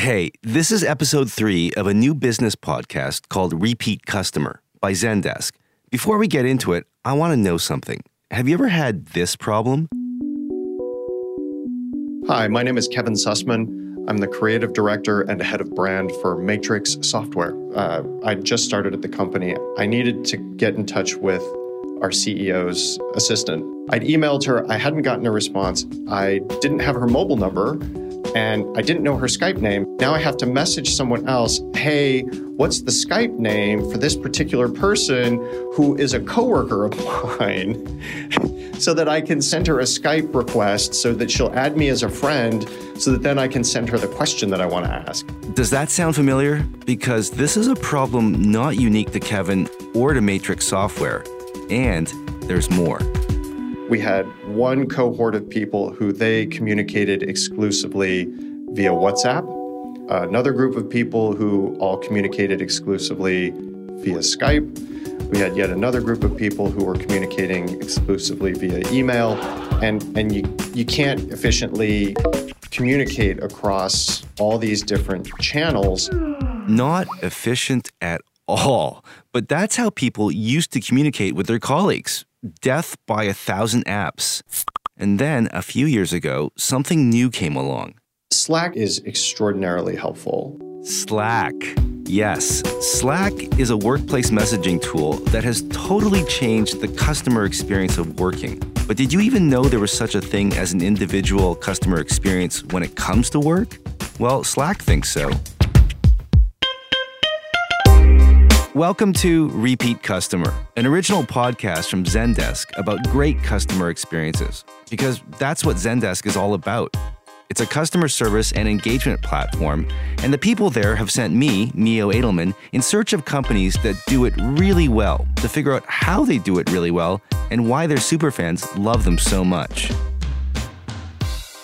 Hey, this is episode three of a new business podcast called Repeat Customer by Zendesk. Before we get into it, I want to know something. Have you ever had this problem? Hi, my name is Kevin Sussman. I'm the creative director and head of brand for Matrix Software. Uh, I just started at the company. I needed to get in touch with our CEO's assistant. I'd emailed her, I hadn't gotten a response. I didn't have her mobile number and I didn't know her Skype name. Now I have to message someone else, hey, what's the Skype name for this particular person who is a coworker of mine? so that I can send her a Skype request so that she'll add me as a friend so that then I can send her the question that I want to ask. Does that sound familiar? Because this is a problem not unique to Kevin or to Matrix Software. And there's more. We had one cohort of people who they communicated exclusively via WhatsApp, another group of people who all communicated exclusively via Skype. We had yet another group of people who were communicating exclusively via email, and, and you, you can't efficiently communicate across all these different channels. Not efficient at all. But that's how people used to communicate with their colleagues death by a thousand apps. And then a few years ago, something new came along. Slack is extraordinarily helpful. Slack. Yes, Slack is a workplace messaging tool that has totally changed the customer experience of working. But did you even know there was such a thing as an individual customer experience when it comes to work? Well, Slack thinks so. Welcome to Repeat Customer, an original podcast from Zendesk about great customer experiences. Because that's what Zendesk is all about. It's a customer service and engagement platform, and the people there have sent me, Neo Edelman, in search of companies that do it really well to figure out how they do it really well and why their superfans love them so much.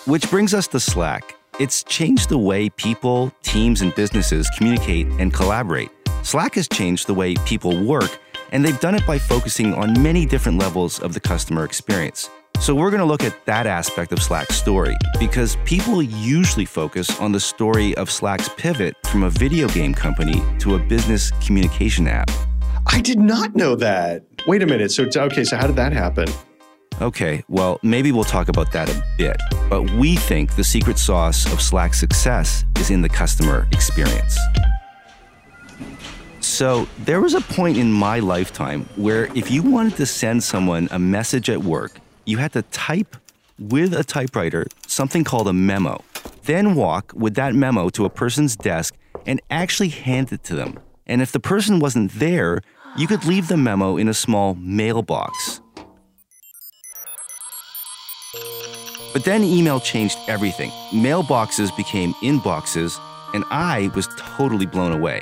Which brings us to Slack. It's changed the way people, teams, and businesses communicate and collaborate. Slack has changed the way people work, and they've done it by focusing on many different levels of the customer experience. So, we're going to look at that aspect of Slack's story because people usually focus on the story of Slack's pivot from a video game company to a business communication app. I did not know that. Wait a minute. So, okay, so how did that happen? Okay, well, maybe we'll talk about that a bit, but we think the secret sauce of Slack's success is in the customer experience. So, there was a point in my lifetime where if you wanted to send someone a message at work, you had to type with a typewriter something called a memo, then walk with that memo to a person's desk and actually hand it to them. And if the person wasn't there, you could leave the memo in a small mailbox. But then email changed everything. Mailboxes became inboxes, and I was totally blown away.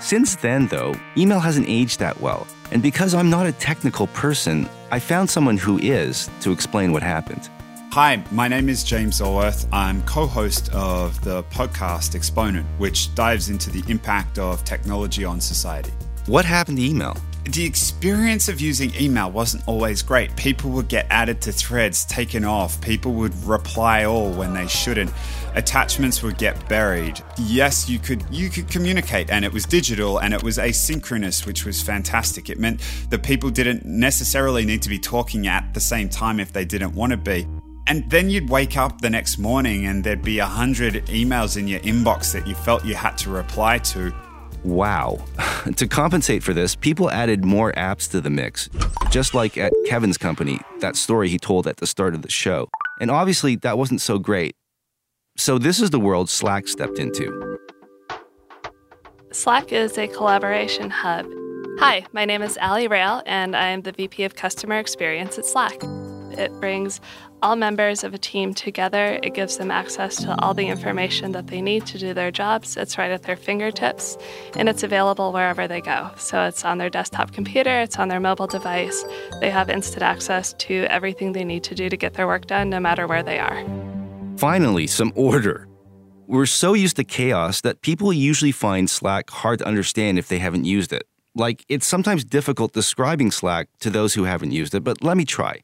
Since then, though, email hasn't aged that well. And because I'm not a technical person, I found someone who is to explain what happened. Hi, my name is James Allworth. I'm co host of the podcast Exponent, which dives into the impact of technology on society. What happened to email? The experience of using email wasn't always great. People would get added to threads, taken off. People would reply all when they shouldn't. Attachments would get buried. Yes, you could you could communicate and it was digital and it was asynchronous, which was fantastic. It meant that people didn't necessarily need to be talking at the same time if they didn't want to be. And then you'd wake up the next morning and there'd be a hundred emails in your inbox that you felt you had to reply to. Wow. to compensate for this, people added more apps to the mix, just like at Kevin's company, that story he told at the start of the show. And obviously, that wasn't so great. So, this is the world Slack stepped into. Slack is a collaboration hub. Hi, my name is Ali Rayl, and I am the VP of Customer Experience at Slack. It brings all members of a team together. It gives them access to all the information that they need to do their jobs. It's right at their fingertips and it's available wherever they go. So it's on their desktop computer, it's on their mobile device. They have instant access to everything they need to do to get their work done, no matter where they are. Finally, some order. We're so used to chaos that people usually find Slack hard to understand if they haven't used it. Like, it's sometimes difficult describing Slack to those who haven't used it, but let me try.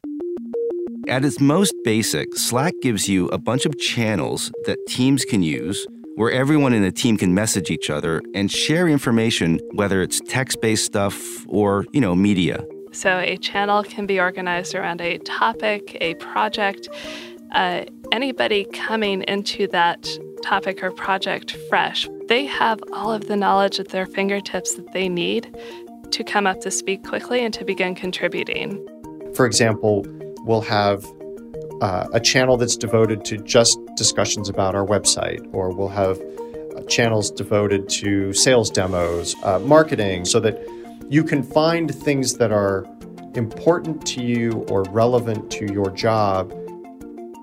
At its most basic, Slack gives you a bunch of channels that teams can use, where everyone in the team can message each other and share information, whether it's text based stuff or, you know, media. So a channel can be organized around a topic, a project. Uh, anybody coming into that topic or project fresh, they have all of the knowledge at their fingertips that they need to come up to speed quickly and to begin contributing. For example, we'll have uh, a channel that's devoted to just discussions about our website, or we'll have uh, channels devoted to sales demos, uh, marketing, so that you can find things that are important to you or relevant to your job.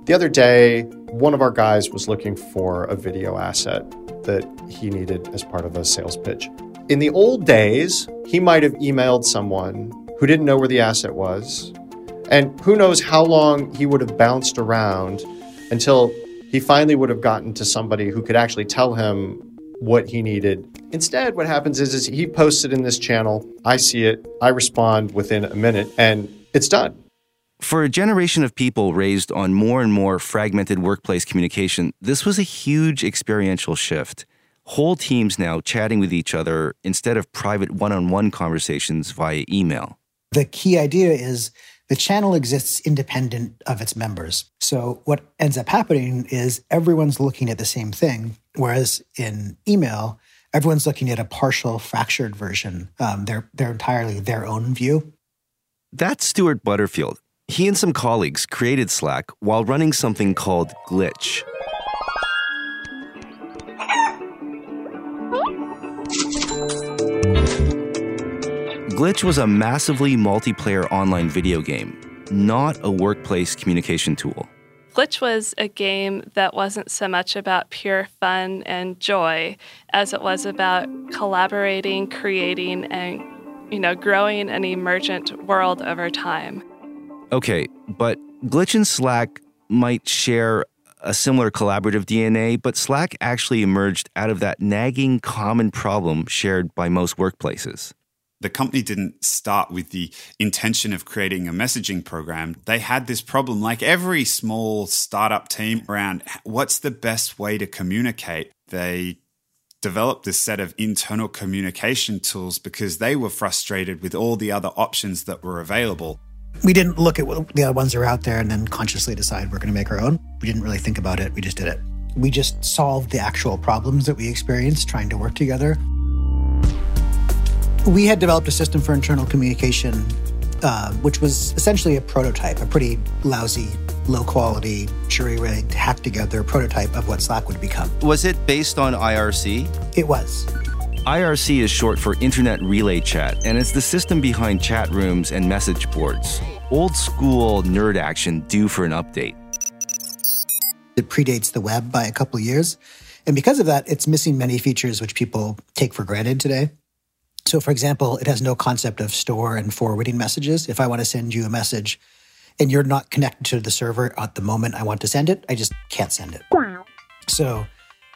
The other day, one of our guys was looking for a video asset that he needed as part of a sales pitch. In the old days, he might have emailed someone who didn't know where the asset was and who knows how long he would have bounced around until he finally would have gotten to somebody who could actually tell him what he needed. Instead, what happens is, is he posts it in this channel. I see it. I respond within a minute and it's done. For a generation of people raised on more and more fragmented workplace communication, this was a huge experiential shift. Whole teams now chatting with each other instead of private one on one conversations via email. The key idea is the channel exists independent of its members. So what ends up happening is everyone's looking at the same thing, whereas in email, everyone's looking at a partial, fractured version. Um, they're they're entirely their own view. That's Stuart Butterfield. He and some colleagues created Slack while running something called Glitch. Glitch was a massively multiplayer online video game, not a workplace communication tool. Glitch was a game that wasn't so much about pure fun and joy as it was about collaborating, creating, and you know, growing an emergent world over time. Okay, but Glitch and Slack might share a similar collaborative DNA, but Slack actually emerged out of that nagging common problem shared by most workplaces the company didn't start with the intention of creating a messaging program. They had this problem, like every small startup team, around what's the best way to communicate. They developed this set of internal communication tools because they were frustrated with all the other options that were available. We didn't look at what the other ones are out there and then consciously decide we're going to make our own. We didn't really think about it. We just did it. We just solved the actual problems that we experienced trying to work together. We had developed a system for internal communication, uh, which was essentially a prototype, a pretty lousy, low quality, jury rigged, hacked together prototype of what Slack would become. Was it based on IRC? It was. IRC is short for Internet Relay Chat, and it's the system behind chat rooms and message boards. Old school nerd action due for an update. It predates the web by a couple of years. And because of that, it's missing many features which people take for granted today. So, for example, it has no concept of store and forwarding messages. If I want to send you a message and you're not connected to the server at the moment I want to send it, I just can't send it. So,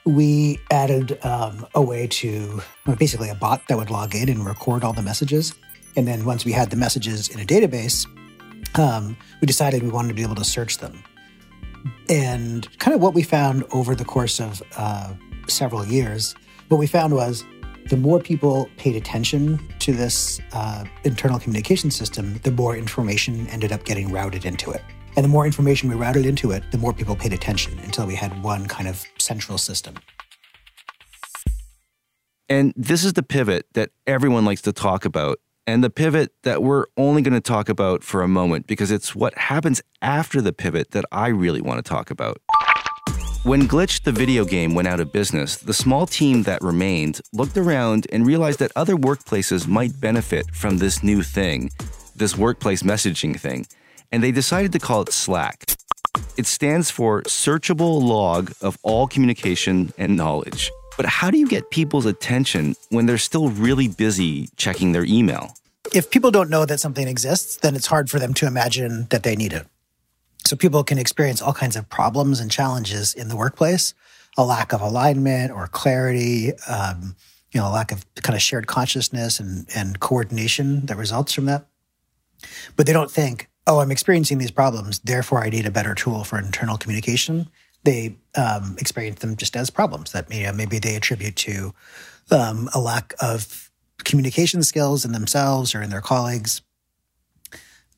we added um, a way to basically a bot that would log in and record all the messages. And then once we had the messages in a database, um, we decided we wanted to be able to search them. And kind of what we found over the course of uh, several years, what we found was the more people paid attention to this uh, internal communication system, the more information ended up getting routed into it. And the more information we routed into it, the more people paid attention until we had one kind of central system. And this is the pivot that everyone likes to talk about, and the pivot that we're only going to talk about for a moment because it's what happens after the pivot that I really want to talk about. When Glitch, the video game, went out of business, the small team that remained looked around and realized that other workplaces might benefit from this new thing, this workplace messaging thing, and they decided to call it Slack. It stands for Searchable Log of All Communication and Knowledge. But how do you get people's attention when they're still really busy checking their email? If people don't know that something exists, then it's hard for them to imagine that they need it. So people can experience all kinds of problems and challenges in the workplace, a lack of alignment or clarity, um, you know, a lack of kind of shared consciousness and, and coordination that results from that. But they don't think, oh, I'm experiencing these problems, therefore I need a better tool for internal communication. they um, experience them just as problems that you know, maybe they attribute to um, a lack of communication skills in themselves or in their colleagues.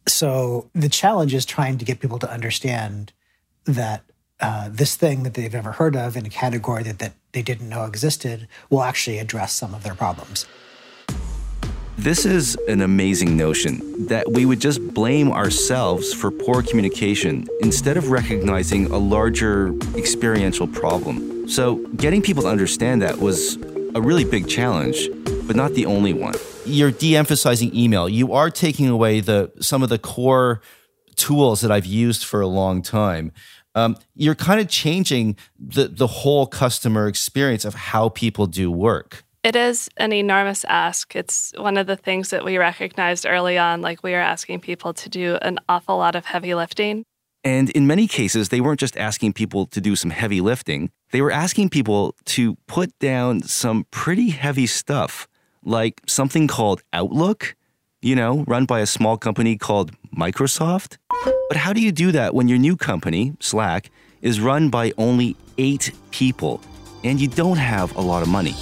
So the challenge is trying to get people to understand that uh, this thing that they've never heard of in a category that, that they didn't know existed will actually address some of their problems. This is an amazing notion that we would just blame ourselves for poor communication instead of recognizing a larger experiential problem. So, getting people to understand that was a really big challenge, but not the only one. You're de emphasizing email. You are taking away the, some of the core tools that I've used for a long time. Um, you're kind of changing the, the whole customer experience of how people do work. It is an enormous ask. It's one of the things that we recognized early on. Like, we are asking people to do an awful lot of heavy lifting. And in many cases, they weren't just asking people to do some heavy lifting, they were asking people to put down some pretty heavy stuff, like something called Outlook, you know, run by a small company called Microsoft. But how do you do that when your new company, Slack, is run by only eight people and you don't have a lot of money?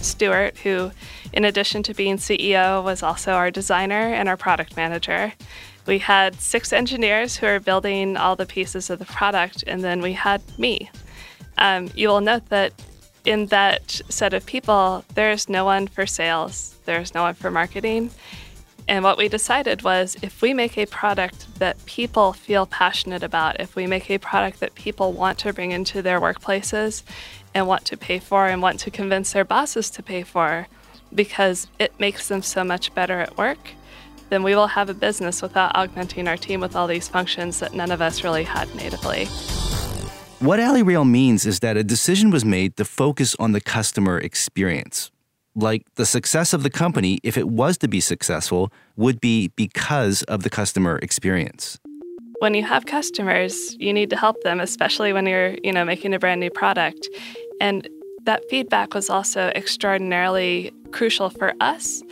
Stuart, who, in addition to being CEO, was also our designer and our product manager. We had six engineers who are building all the pieces of the product, and then we had me. Um, you will note that in that set of people, there's no one for sales, there's no one for marketing. And what we decided was if we make a product that people feel passionate about, if we make a product that people want to bring into their workplaces and want to pay for and want to convince their bosses to pay for because it makes them so much better at work, then we will have a business without augmenting our team with all these functions that none of us really had natively. What Ali Rayl means is that a decision was made to focus on the customer experience. Like the success of the company, if it was to be successful, would be because of the customer experience when you have customers, you need to help them, especially when you're, you know, making a brand new product. And that feedback was also extraordinarily crucial for us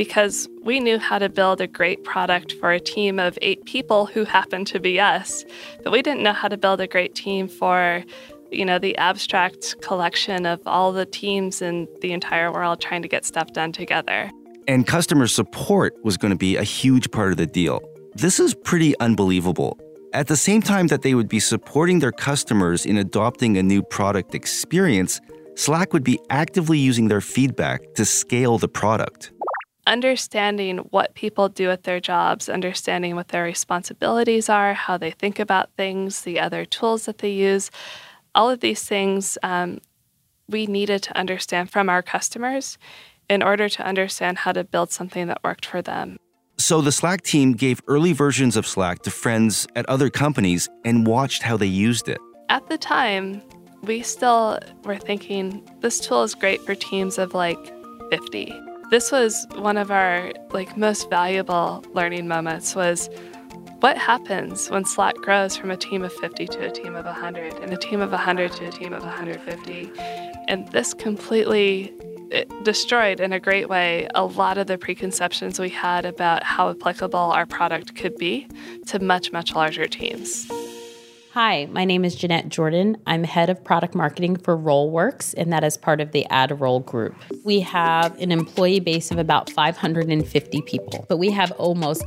because we knew how to build a great product for a team of eight people who happened to be us, but we didn't know how to build a great team for you know the abstract collection of all the teams in the entire world trying to get stuff done together. And customer support was going to be a huge part of the deal. This is pretty unbelievable. At the same time that they would be supporting their customers in adopting a new product experience, Slack would be actively using their feedback to scale the product. Understanding what people do at their jobs, understanding what their responsibilities are, how they think about things, the other tools that they use, all of these things um, we needed to understand from our customers in order to understand how to build something that worked for them. So the Slack team gave early versions of Slack to friends at other companies and watched how they used it. At the time, we still were thinking this tool is great for teams of like 50. This was one of our like most valuable learning moments was what happens when Slack grows from a team of 50 to a team of 100 and a team of 100 to a team of 150. And this completely it destroyed in a great way a lot of the preconceptions we had about how applicable our product could be to much, much larger teams. Hi, my name is Jeanette Jordan. I'm head of product marketing for Rollworks, and that is part of the AdRoll group. We have an employee base of about 550 people, but we have almost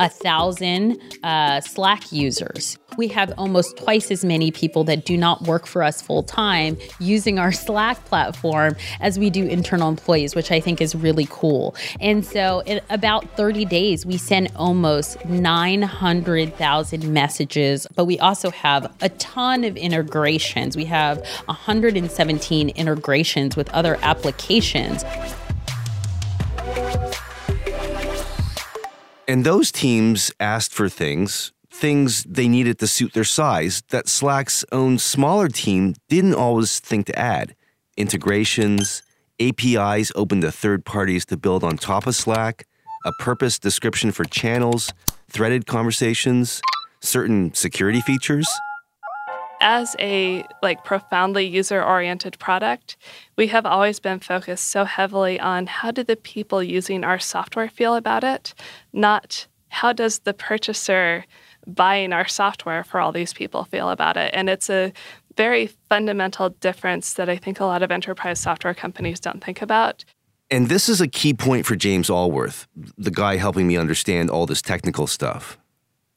a thousand uh, Slack users. We have almost twice as many people that do not work for us full time using our Slack platform as we do internal employees, which I think is really cool. And so, in about 30 days, we send almost 900,000 messages, but we also have a ton of integrations. We have 117 integrations with other applications. And those teams asked for things, things they needed to suit their size, that Slack's own smaller team didn't always think to add. Integrations, APIs open to third parties to build on top of Slack, a purpose description for channels, threaded conversations, certain security features as a like profoundly user-oriented product, we have always been focused so heavily on how do the people using our software feel about it, not how does the purchaser buying our software for all these people feel about it. And it's a very fundamental difference that I think a lot of enterprise software companies don't think about. And this is a key point for James Allworth, the guy helping me understand all this technical stuff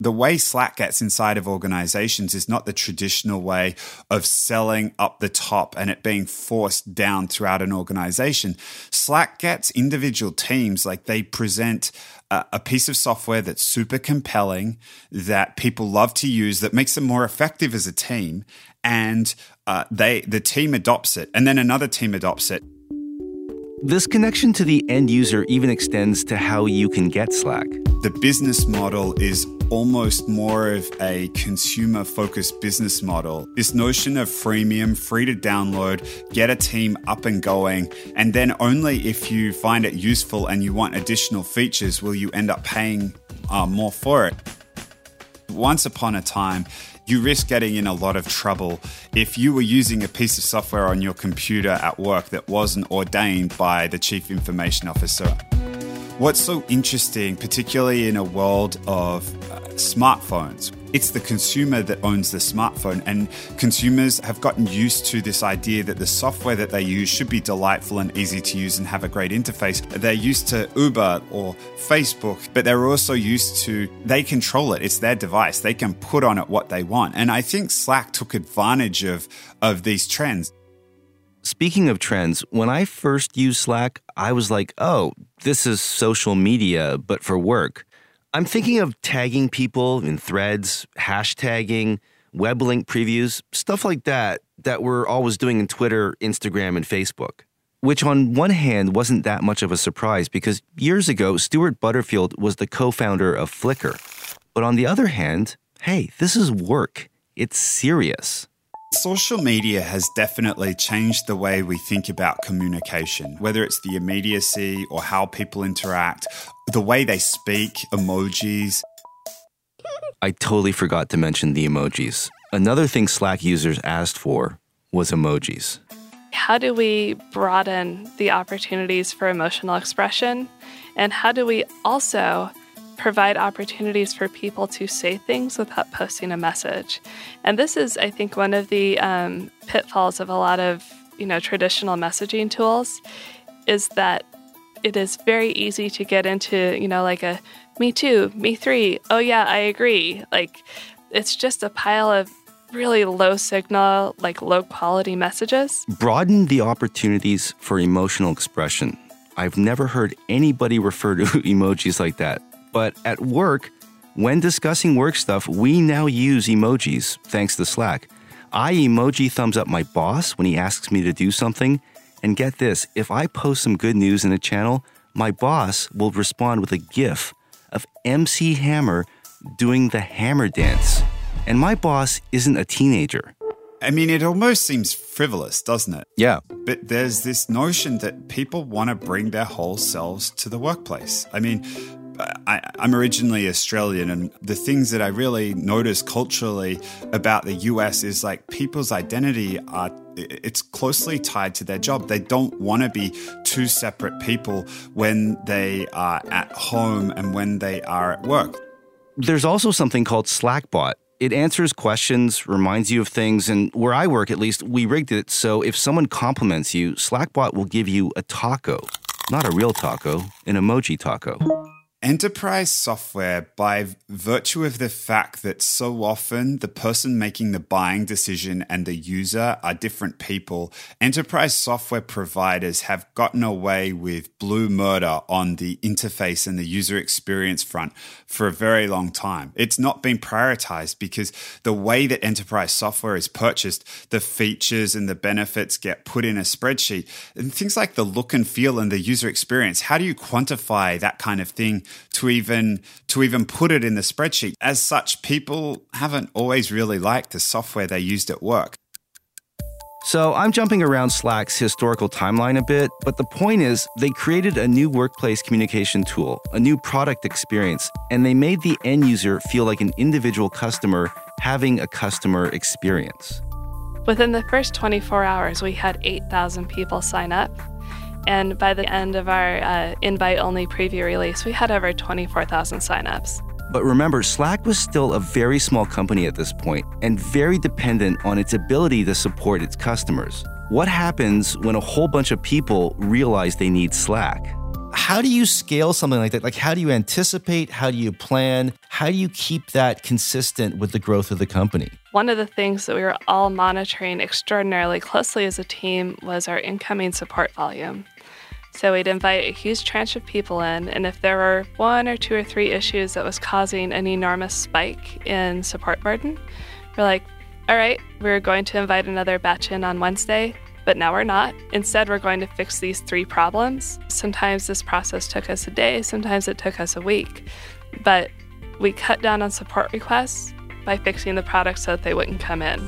the way Slack gets inside of organizations is not the traditional way of selling up the top and it being forced down throughout an organization. Slack gets individual teams, like they present a, a piece of software that's super compelling, that people love to use, that makes them more effective as a team. And uh, they the team adopts it, and then another team adopts it. This connection to the end user even extends to how you can get Slack. The business model is almost more of a consumer focused business model. This notion of freemium, free to download, get a team up and going, and then only if you find it useful and you want additional features will you end up paying uh, more for it. Once upon a time, you risk getting in a lot of trouble if you were using a piece of software on your computer at work that wasn't ordained by the chief information officer. What's so interesting, particularly in a world of uh, smartphones, it's the consumer that owns the smartphone, and consumers have gotten used to this idea that the software that they use should be delightful and easy to use and have a great interface. They're used to Uber or Facebook, but they're also used to they control it. It's their device. They can put on it what they want. And I think Slack took advantage of of these trends. Speaking of trends, when I first used Slack, I was like, oh, this is social media, but for work. I'm thinking of tagging people in threads, hashtagging, web link previews, stuff like that, that we're always doing in Twitter, Instagram, and Facebook. Which, on one hand, wasn't that much of a surprise because years ago, Stuart Butterfield was the co founder of Flickr. But on the other hand, hey, this is work, it's serious. Social media has definitely changed the way we think about communication, whether it's the immediacy or how people interact, the way they speak, emojis. I totally forgot to mention the emojis. Another thing Slack users asked for was emojis. How do we broaden the opportunities for emotional expression? And how do we also provide opportunities for people to say things without posting a message. And this is, I think, one of the um, pitfalls of a lot of you know traditional messaging tools is that it is very easy to get into you know like a me too, me three, oh yeah, I agree. Like it's just a pile of really low signal, like low quality messages. Broaden the opportunities for emotional expression. I've never heard anybody refer to emojis like that. But at work, when discussing work stuff, we now use emojis thanks to Slack. I emoji thumbs up my boss when he asks me to do something. And get this if I post some good news in a channel, my boss will respond with a GIF of MC Hammer doing the hammer dance. And my boss isn't a teenager. I mean, it almost seems frivolous, doesn't it? Yeah. But there's this notion that people want to bring their whole selves to the workplace. I mean, I, am originally Australian, and the things that I really notice culturally about the US is like people's identity are it's closely tied to their job. They don't want to be two separate people when they are at home and when they are at work. There's also something called Slackbot. It answers questions, reminds you of things, and where I work, at least, we rigged it so if someone compliments you, Slackbot will give you a taco. Not a real taco, an emoji taco. Enterprise software, by virtue of the fact that so often the person making the buying decision and the user are different people, enterprise software providers have gotten away with blue murder on the interface and the user experience front for a very long time. It's not been prioritized because the way that enterprise software is purchased, the features and the benefits get put in a spreadsheet, and things like the look and feel and the user experience. How do you quantify that kind of thing? To even to even put it in the spreadsheet. As such, people haven't always really liked the software they used at work. So I'm jumping around Slack's historical timeline a bit, but the point is they created a new workplace communication tool, a new product experience, and they made the end user feel like an individual customer having a customer experience. Within the first 24 hours, we had 8,000 people sign up. And by the end of our uh, invite only preview release, we had over 24,000 signups. But remember, Slack was still a very small company at this point and very dependent on its ability to support its customers. What happens when a whole bunch of people realize they need Slack? How do you scale something like that? Like, how do you anticipate? How do you plan? How do you keep that consistent with the growth of the company? One of the things that we were all monitoring extraordinarily closely as a team was our incoming support volume. So we'd invite a huge tranche of people in, and if there were one or two or three issues that was causing an enormous spike in support burden, we're like, all right, we're going to invite another batch in on Wednesday, but now we're not. Instead, we're going to fix these three problems. Sometimes this process took us a day, sometimes it took us a week, but we cut down on support requests by fixing the product so that they wouldn't come in.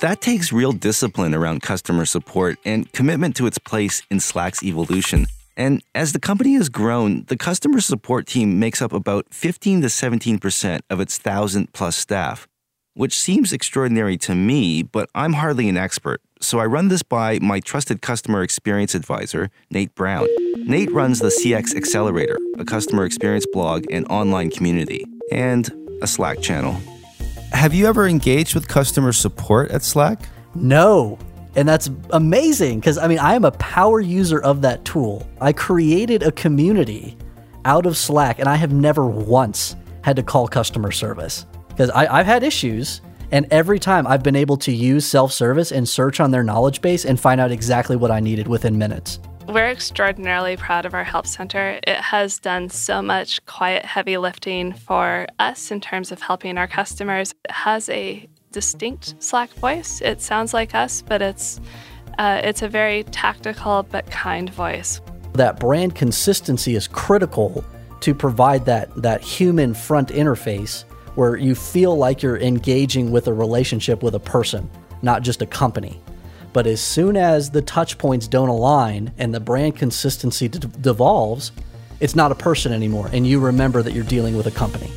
That takes real discipline around customer support and commitment to its place in Slack's evolution. And as the company has grown, the customer support team makes up about 15 to 17% of its 1,000 plus staff, which seems extraordinary to me, but I'm hardly an expert. So I run this by my trusted customer experience advisor, Nate Brown. Nate runs the CX Accelerator, a customer experience blog and online community, and a Slack channel. Have you ever engaged with customer support at Slack? No. And that's amazing because I mean, I am a power user of that tool. I created a community out of Slack and I have never once had to call customer service because I've had issues. And every time I've been able to use self service and search on their knowledge base and find out exactly what I needed within minutes. We're extraordinarily proud of our help center. It has done so much quiet, heavy lifting for us in terms of helping our customers. It has a distinct Slack voice. It sounds like us, but it's uh, it's a very tactical but kind voice. That brand consistency is critical to provide that that human front interface where you feel like you're engaging with a relationship with a person, not just a company. But as soon as the touch points don't align and the brand consistency d- devolves, it's not a person anymore, and you remember that you're dealing with a company.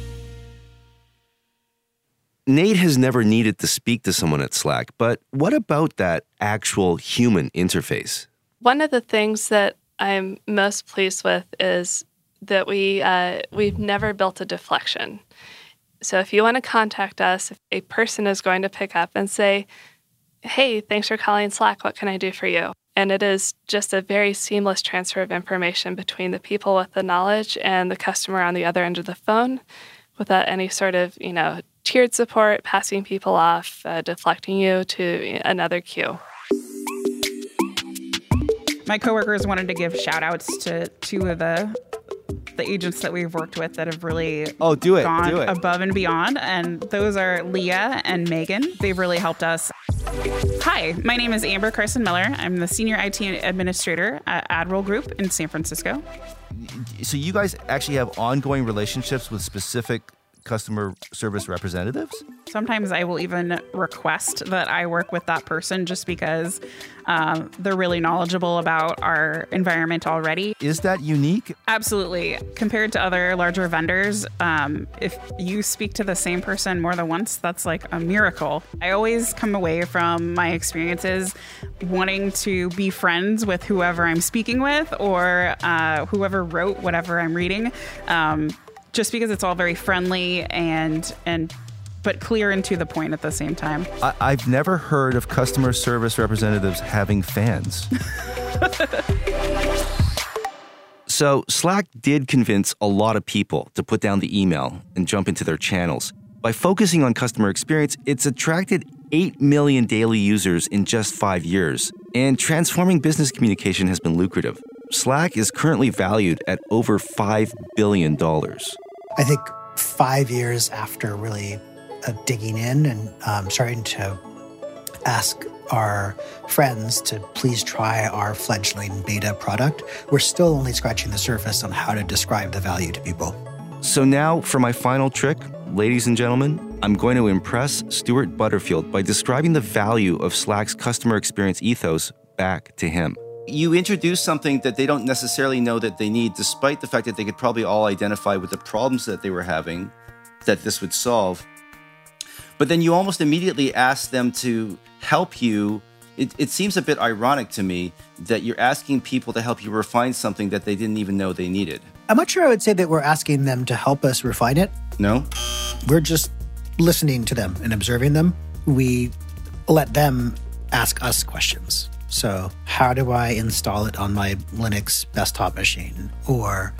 Nate has never needed to speak to someone at Slack, but what about that actual human interface? One of the things that I'm most pleased with is that we uh, we've never built a deflection. So if you want to contact us, if a person is going to pick up and say, hey, thanks for calling Slack. What can I do for you? And it is just a very seamless transfer of information between the people with the knowledge and the customer on the other end of the phone without any sort of, you know, tiered support, passing people off, uh, deflecting you to another queue. My coworkers wanted to give shout outs to two of the the agents that we've worked with that have really oh do it gone do it. above and beyond and those are leah and megan they've really helped us hi my name is amber carson miller. I'm the senior it administrator at adroll group in san francisco. So you guys actually have ongoing relationships with specific customer service representatives? Sometimes I will even request that I work with that person just because um, they're really knowledgeable about our environment already. Is that unique? Absolutely. Compared to other larger vendors, um, if you speak to the same person more than once, that's like a miracle. I always come away from my experiences wanting to be friends with whoever I'm speaking with or uh, whoever wrote whatever I'm reading. Um, just because it's all very friendly and and but clear and to the point at the same time. I, have never heard of customer service representatives having fans. so, Slack did convince a lot of people to put down the email and jump into their channels. By focusing on customer experience, it's attracted 8 million daily users in just five years, and transforming business communication has been lucrative. Slack is currently valued at over $5 billion. I think five years after really uh, digging in and um, starting to ask our friends to please try our fledgling beta product, we're still only scratching the surface on how to describe the value to people. So, now for my final trick, ladies and gentlemen, I'm going to impress Stuart Butterfield by describing the value of Slack's customer experience ethos back to him you introduce something that they don't necessarily know that they need, despite the fact that they could probably all identify with the problems that they were having that this would solve. But then you almost immediately ask them to help you. It, it seems a bit ironic to me that you're asking people to help you refine something that they didn't even know they needed. I'm not sure I would say that we're asking them to help us refine it. No? We're just listening to them and observing them. We let them ask us questions. So, how do I install it on my Linux desktop machine? Or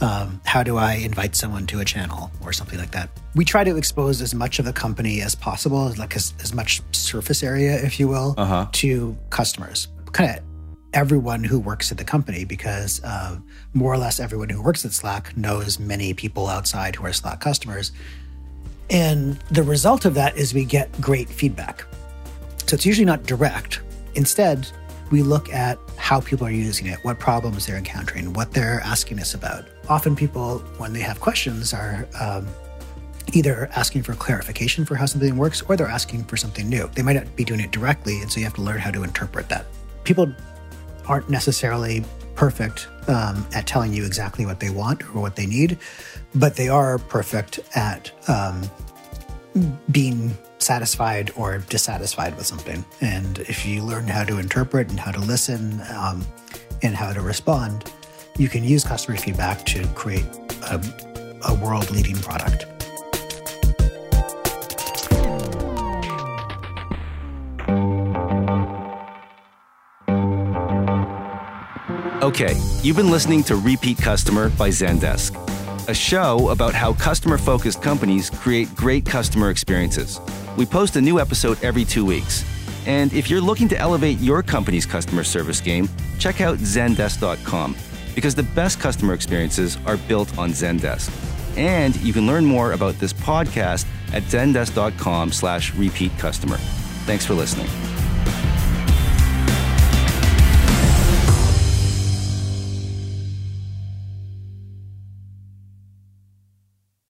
um, how do I invite someone to a channel or something like that? We try to expose as much of the company as possible, like as, as much surface area, if you will, Uh-huh. to customers. Kind of everyone who works at the company, because uh, more or less everyone who works at Slack knows many people outside who are Slack customers. And the result of that is we get great feedback. So it's usually not direct. Instead, we look at how people are using it, what problems they're encountering, what they're asking us about. Often, people, when they have questions, are um, either asking for clarification for how something works or they're asking for something new. They might not be doing it directly, and so you have to learn how to interpret that. People aren't necessarily perfect um, at telling you exactly what they want or what they need, but they are perfect at um, being satisfied or dissatisfied with something. And if you learn how to interpret and how to listen um, and how to respond, you can use customer feedback to create a, a world leading product. Okay, you've been listening to Repeat Customer by Zendesk, a show about how customer focused companies create great customer experiences. We post a new episode every two weeks. And if you're looking to elevate your company's customer service game, check out Zendesk.com because the best customer experiences are built on Zendesk. And you can learn more about this podcast at zendesk.com slash repeat customer. Thanks for listening.